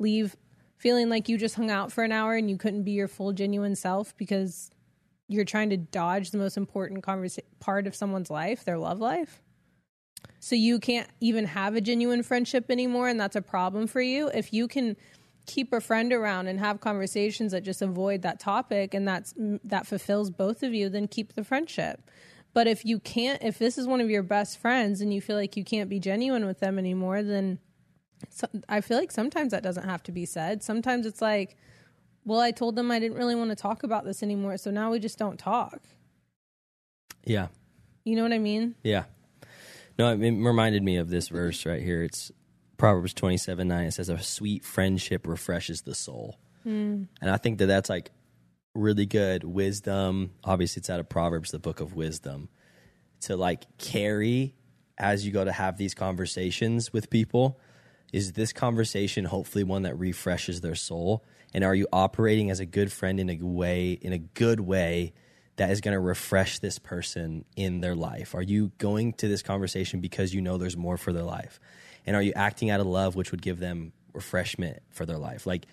S2: leave, feeling like you just hung out for an hour and you couldn't be your full genuine self because you're trying to dodge the most important conversa- part of someone's life, their love life? So you can't even have a genuine friendship anymore, and that's a problem for you. If you can keep a friend around and have conversations that just avoid that topic and that's that fulfills both of you, then keep the friendship. But if you can't, if this is one of your best friends and you feel like you can't be genuine with them anymore, then so, I feel like sometimes that doesn't have to be said. Sometimes it's like, well, I told them I didn't really want to talk about this anymore, so now we just don't talk.
S1: yeah,
S2: You know what I mean?
S1: yeah. No, it, reminded me of this verse right here. It's Proverbs twenty seven nine. It says, "A sweet friendship refreshes the soul," hmm. and I think that that's like really good wisdom. Obviously, it's out of Proverbs, the book of wisdom, to like carry as you go to have these conversations with people. Is this conversation hopefully one that refreshes their soul? And are you operating as a good friend in a way, in a good way, that is going to refresh this person in their life? Are you going to this conversation because you know there's more for their life? And are you acting out of love, which would give them refreshment for their life? Like,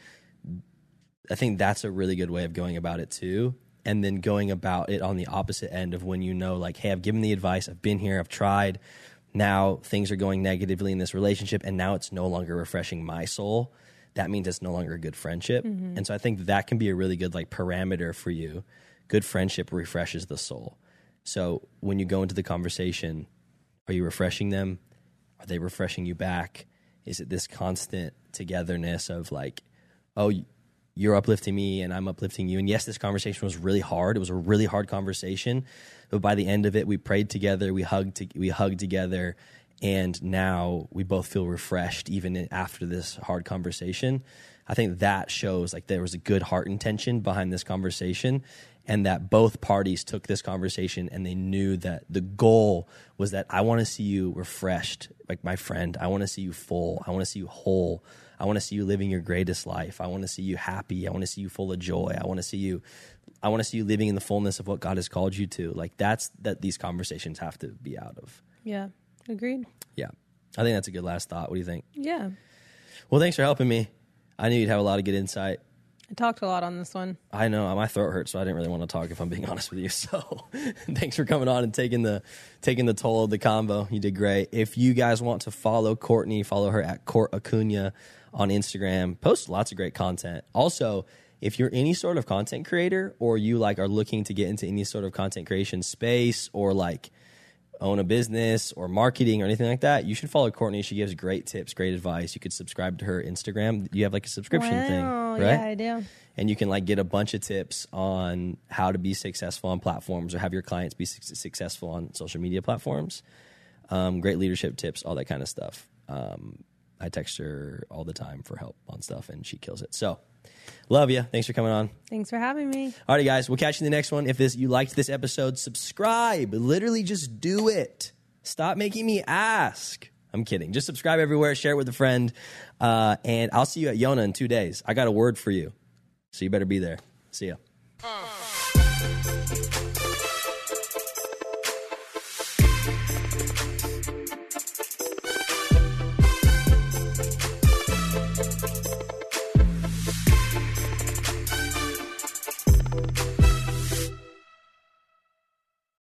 S1: I think that's a really good way of going about it too. And then going about it on the opposite end of when you know, like, hey, I've given the advice, I've been here, I've tried. Now things are going negatively in this relationship, and now it's no longer refreshing my soul. That means it's no longer a good friendship. Mm-hmm. And so I think that can be a really good like parameter for you. Good friendship refreshes the soul. So when you go into the conversation, are you refreshing them? Are they refreshing you back? Is it this constant togetherness of like, oh, you're uplifting me and I'm uplifting you. And yes, this conversation was really hard. It was a really hard conversation, but by the end of it, we prayed together, we hugged, to, we hugged together, and now we both feel refreshed even after this hard conversation. I think that shows like there was a good heart intention behind this conversation and that both parties took this conversation and they knew that the goal was that I want to see you refreshed, like my friend. I want to see you full. I want to see you whole. I want to see you living your greatest life. I want to see you happy. I want to see you full of joy. I want to see you I want to see you living in the fullness of what God has called you to. Like that's that these conversations have to be out of.
S2: Yeah. Agreed.
S1: Yeah. I think that's a good last thought. What do you think?
S2: Yeah.
S1: Well, thanks for helping me. I knew you'd have a lot of good insight.
S2: I talked a lot on this one.
S1: I know my throat hurts, so I didn't really want to talk. If I'm being honest with you, so thanks for coming on and taking the taking the toll of the combo. You did great. If you guys want to follow Courtney, follow her at Court Acuna on Instagram. Post lots of great content. Also, if you're any sort of content creator or you like are looking to get into any sort of content creation space or like own a business or marketing or anything like that, you should follow Courtney. She gives great tips, great advice. You could subscribe to her Instagram. You have like a subscription thing, right?
S2: Yeah, I do.
S1: and you can like get a bunch of tips on how to be successful on platforms or have your clients be su- successful on social media platforms. Um, great leadership tips, all that kind of stuff. Um, I text her all the time for help on stuff, and she kills it. So, love you. Thanks for coming on.
S2: Thanks for having me.
S1: All right, guys, we'll catch you in the next one. If this you liked this episode, subscribe. Literally, just do it. Stop making me ask. I'm kidding. Just subscribe everywhere. Share it with a friend, uh, and I'll see you at Yona in two days. I got a word for you, so you better be there. See ya.